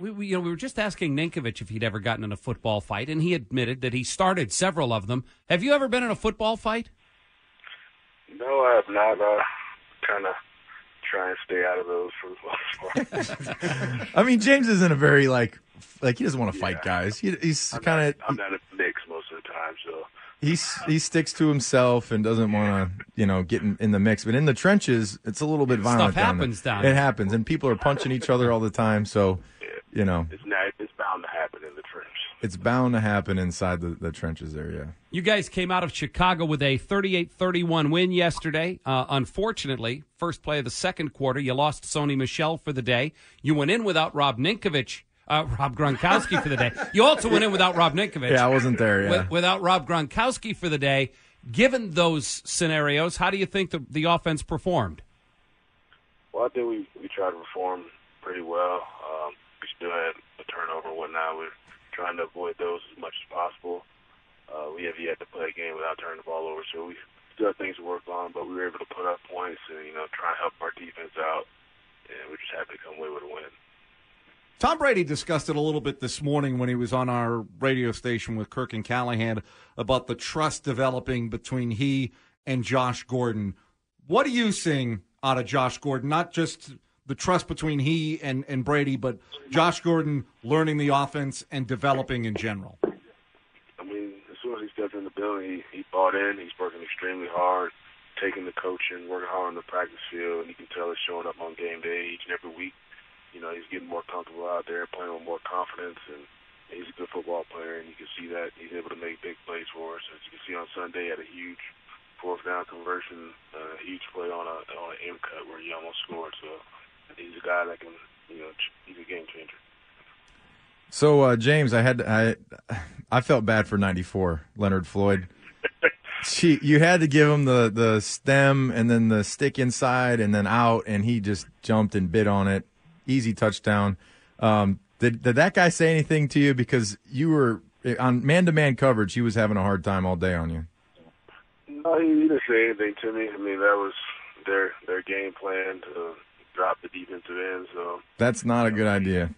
we, we, you know, we were just asking Ninkovich if he'd ever gotten in a football fight, and he admitted that he started several of them. Have you ever been in a football fight? No, I have not. Uh, kind of try and stay out of those for the most part. I mean, James isn't a very like like he doesn't want to fight guys. He, he's kind of I'm not in the mix most of the time, so he's he sticks to himself and doesn't want to you know get in, in the mix. But in the trenches, it's a little bit violent. Stuff down there. happens down It happens, and people are punching each other all the time. So you know it's not. It's bound to happen in the trench. it's bound to happen inside the, the trenches there. Yeah. You guys came out of Chicago with a 38-31 win yesterday. Uh, unfortunately, first play of the second quarter, you lost Sony Michel for the day. You went in without Rob Ninkovich, uh, Rob Gronkowski for the day. You also went in without Rob Ninkovich. Yeah, I wasn't there. Yeah. With- without Rob Gronkowski for the day. Given those scenarios, how do you think the, the offense performed? Well, I think we we tried to perform pretty well. Um, we still had a turnover whatnot. We're trying to avoid those as much as possible. Uh, we have yet to play a game without turning the ball over, so we still have things to work on. But we were able to put up points and you know try and help our defense out, and we're just happy to come away with a win. Tom Brady discussed it a little bit this morning when he was on our radio station with Kirk and Callahan about the trust developing between he and Josh Gordon. What are you seeing out of Josh Gordon? Not just the trust between he and, and Brady, but Josh Gordon learning the offense and developing in general. I mean, as soon as he stepped in the building, he, he bought in. He's working extremely hard, taking the coaching, working hard on the practice field, and you can tell it's showing up on game day each and every week. You know, he's getting more comfortable out there, playing with more confidence, and he's a good football player, and you can see that he's able to make big plays for us. As you can see on Sunday, he had a huge fourth down conversion, uh, a huge play on a on an M cut where he almost scored. So he's a guy that can, you know, he's a game changer. So uh, James, I had I I felt bad for '94 Leonard Floyd. She, you had to give him the the stem and then the stick inside and then out, and he just jumped and bit on it. Easy touchdown. Um, did did that guy say anything to you because you were on man to man coverage? He was having a hard time all day on you. No, he he didn't say anything to me. I mean, that was their their game plan to drop the defensive end. So That's not a good idea.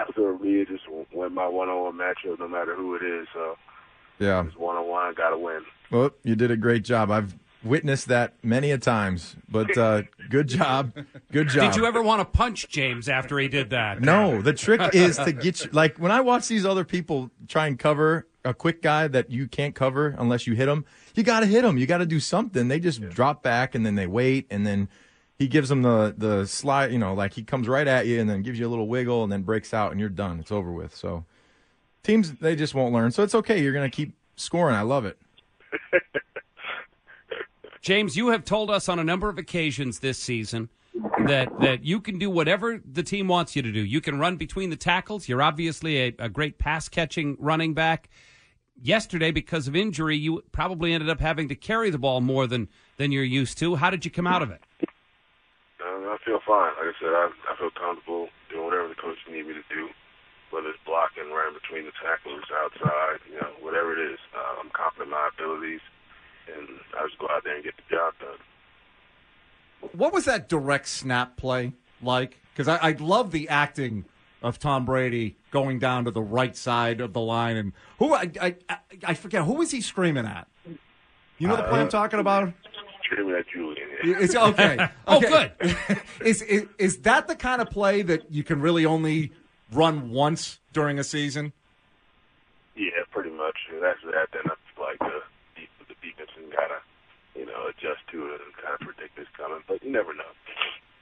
after me, it just win my one-on-one matchup, no matter who it is. So Yeah. it's one-on-one, got to win. Well, you did a great job. I've witnessed that many a times. But uh, good job, good job. Did you ever want to punch James after he did that? No, the trick is to get you like when I watch these other people try and cover a quick guy that you can't cover unless you hit him. You got to hit him. You got to do something. They just drop back and then they wait and then he gives them the the slide. You know, like he comes right at you and then gives you a little wiggle and then breaks out and you're done. It's over with. So teams they just won't learn. So it's okay. You're gonna keep scoring. I love it. James, you have told us on a number of occasions this season that that you can do whatever the team wants you to do. You can run between the tackles. You're obviously a, a great pass catching running back. Yesterday, because of injury, you probably ended up having to carry the ball more than than you're used to. How did you come out of it? I feel fine. Like I said, I, I feel comfortable doing whatever the coach need me to do, whether it's blocking, running between the tackles, outside, you know, whatever it is. Uh, I'm confident in my abilities, and I just go out there and get the job done. What was that direct snap play like? Because I, I love the acting of Tom Brady going down to the right side of the line, and who I I, I- I forget who was he screaming at? You know the play I'm talking about? Screaming at Julian. It's okay. Oh, good. is, is is that the kind of play that you can really only run once during a season? Yeah, pretty much. And That's that. Then that's like the de- the defense and gotta, you know, adjust to it and kind of predict this coming. But you never know.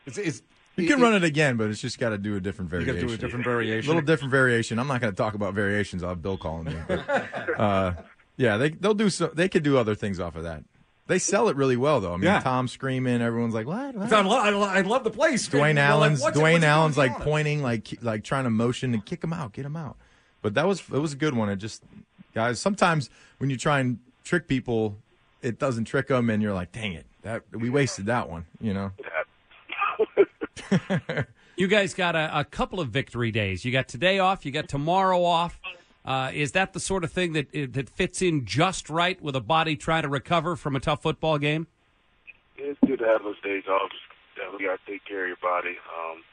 It's, it's, You can run it again, but it's just got to do a different You variation. got to do a different variation. little different variation. I'm not going to talk about variations. I'll have Bill calling me. But, uh, yeah, they they'll do so. They could do other things off of that. They sell it really well, though. I mean, Yeah. Tom screaming, everyone's like, "What?" what? I, lo- I, lo- I love the place. Dwayne You're Allen's like, Dwayne it Allen's like on? pointing, like like trying to motion to kick him out, get him out. But that was it was a good one. It just guys, sometimes when you try and trick people, it doesn't trick them, and you're like, "Dang it, that we wasted that one," you know. You guys got a, a couple of victory days. You got today off. You got tomorrow off. Uh, is that the sort of thing that that fits in just right with a body trying to recover from a tough football game? It's good to have those days off. Just definitely got to take care of your body. Um,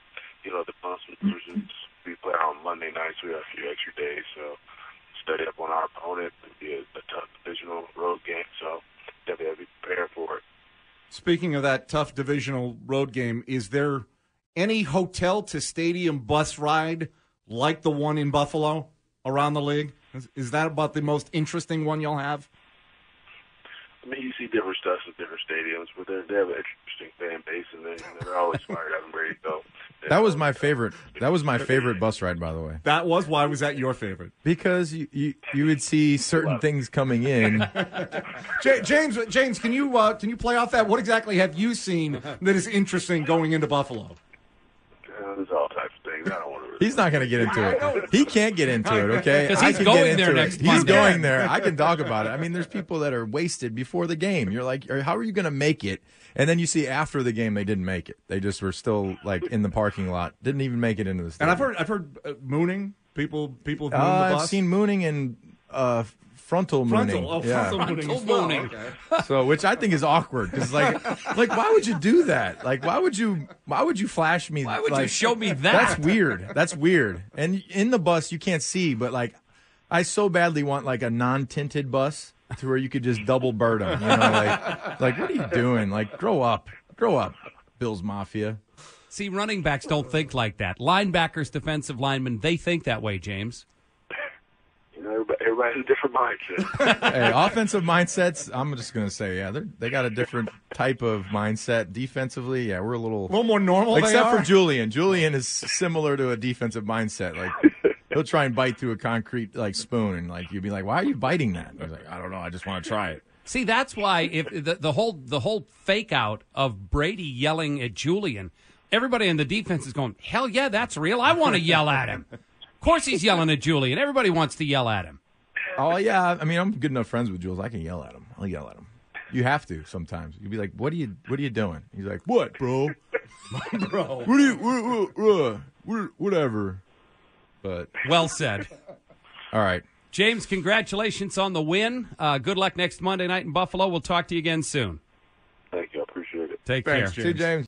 you know, the bumps and bruises we play on Monday nights. We have a few extra days, so study up on our opponent. It'll be a, a tough divisional road game, so definitely have to be prepared for it. Speaking of that tough divisional road game, is there any hotel to stadium bus ride like the one in Buffalo around the league? Is, is that about the most interesting one you'll have? I mean, you see different stuff at different stadiums, but they they have an interesting fan base, and they, they're always fired up and ready to go. That was my favorite. That was my favorite bus ride, by the way, That was why was that your favorite? because you you, you would see certain things coming in. J- James, James, can you uh, can you play off that? What exactly have you seen that is interesting going into Buffalo? Uh, there's all types of things. I don't want to. Really He's not going to get into it. He can't get into it. Okay, 'Cause I he's going get into there it. next He's going there. I can talk about it. I mean, there's people that are wasted before the game. You're like, how are you going to make it? And then you see after the game they didn't make it. They just were still like in the parking lot. Didn't even make it into the stadium. And. I've heard I've heard uh, mooning people people have Uh, mooned the I've seen mooning and uh, frontal mooning. frontal, oh, yeah. frontal mooning, Frontal well. mooning. Okay. So, which I think is awkward because, like, like why would you do that? Like, why would you? Why would you flash me? Why would you show me that? That's weird. That's weird. And in the bus, you can't see, but like, I so badly want like a non-tinted bus to where you could just double bird them. You know, like, like what are you doing? Like, grow up, grow up, Bills Mafia. See, running backs don't think like that. Linebackers, defensive linemen, they think that way, James. You know, everybody, everybody has a different mindset. Hey, offensive mindsets. I'm just gonna say, yeah, they they got a different type of mindset. Defensively, yeah, we're a little A little more normal. they Except are. for Julian. Julian is similar to a defensive mindset. Like he'll try and bite through a concrete like spoon, and like you'd be like, "Why are you biting that?" He's like, "I don't know. I just want to try it." See, that's why if the, the whole the whole fake out of Brady yelling at Julian, everybody in the defense is going, "Hell yeah, that's real. I want to yell at him." Of course, he's yelling at Julian. And everybody wants to yell at him. Oh yeah, I mean, I'm good enough friends with Jules. I can yell at him. I'll yell at him. You have to sometimes. You'd be like, "What are you? What are you doing?" He's like, "What, bro? bro. What are you? What, what, what, what, whatever." But Well said, all right, James. Congratulations on the win. Uh, good luck next Monday night in Buffalo. We'll talk to you again soon. Thank you. I appreciate it. Take Thanks, care. see you, James.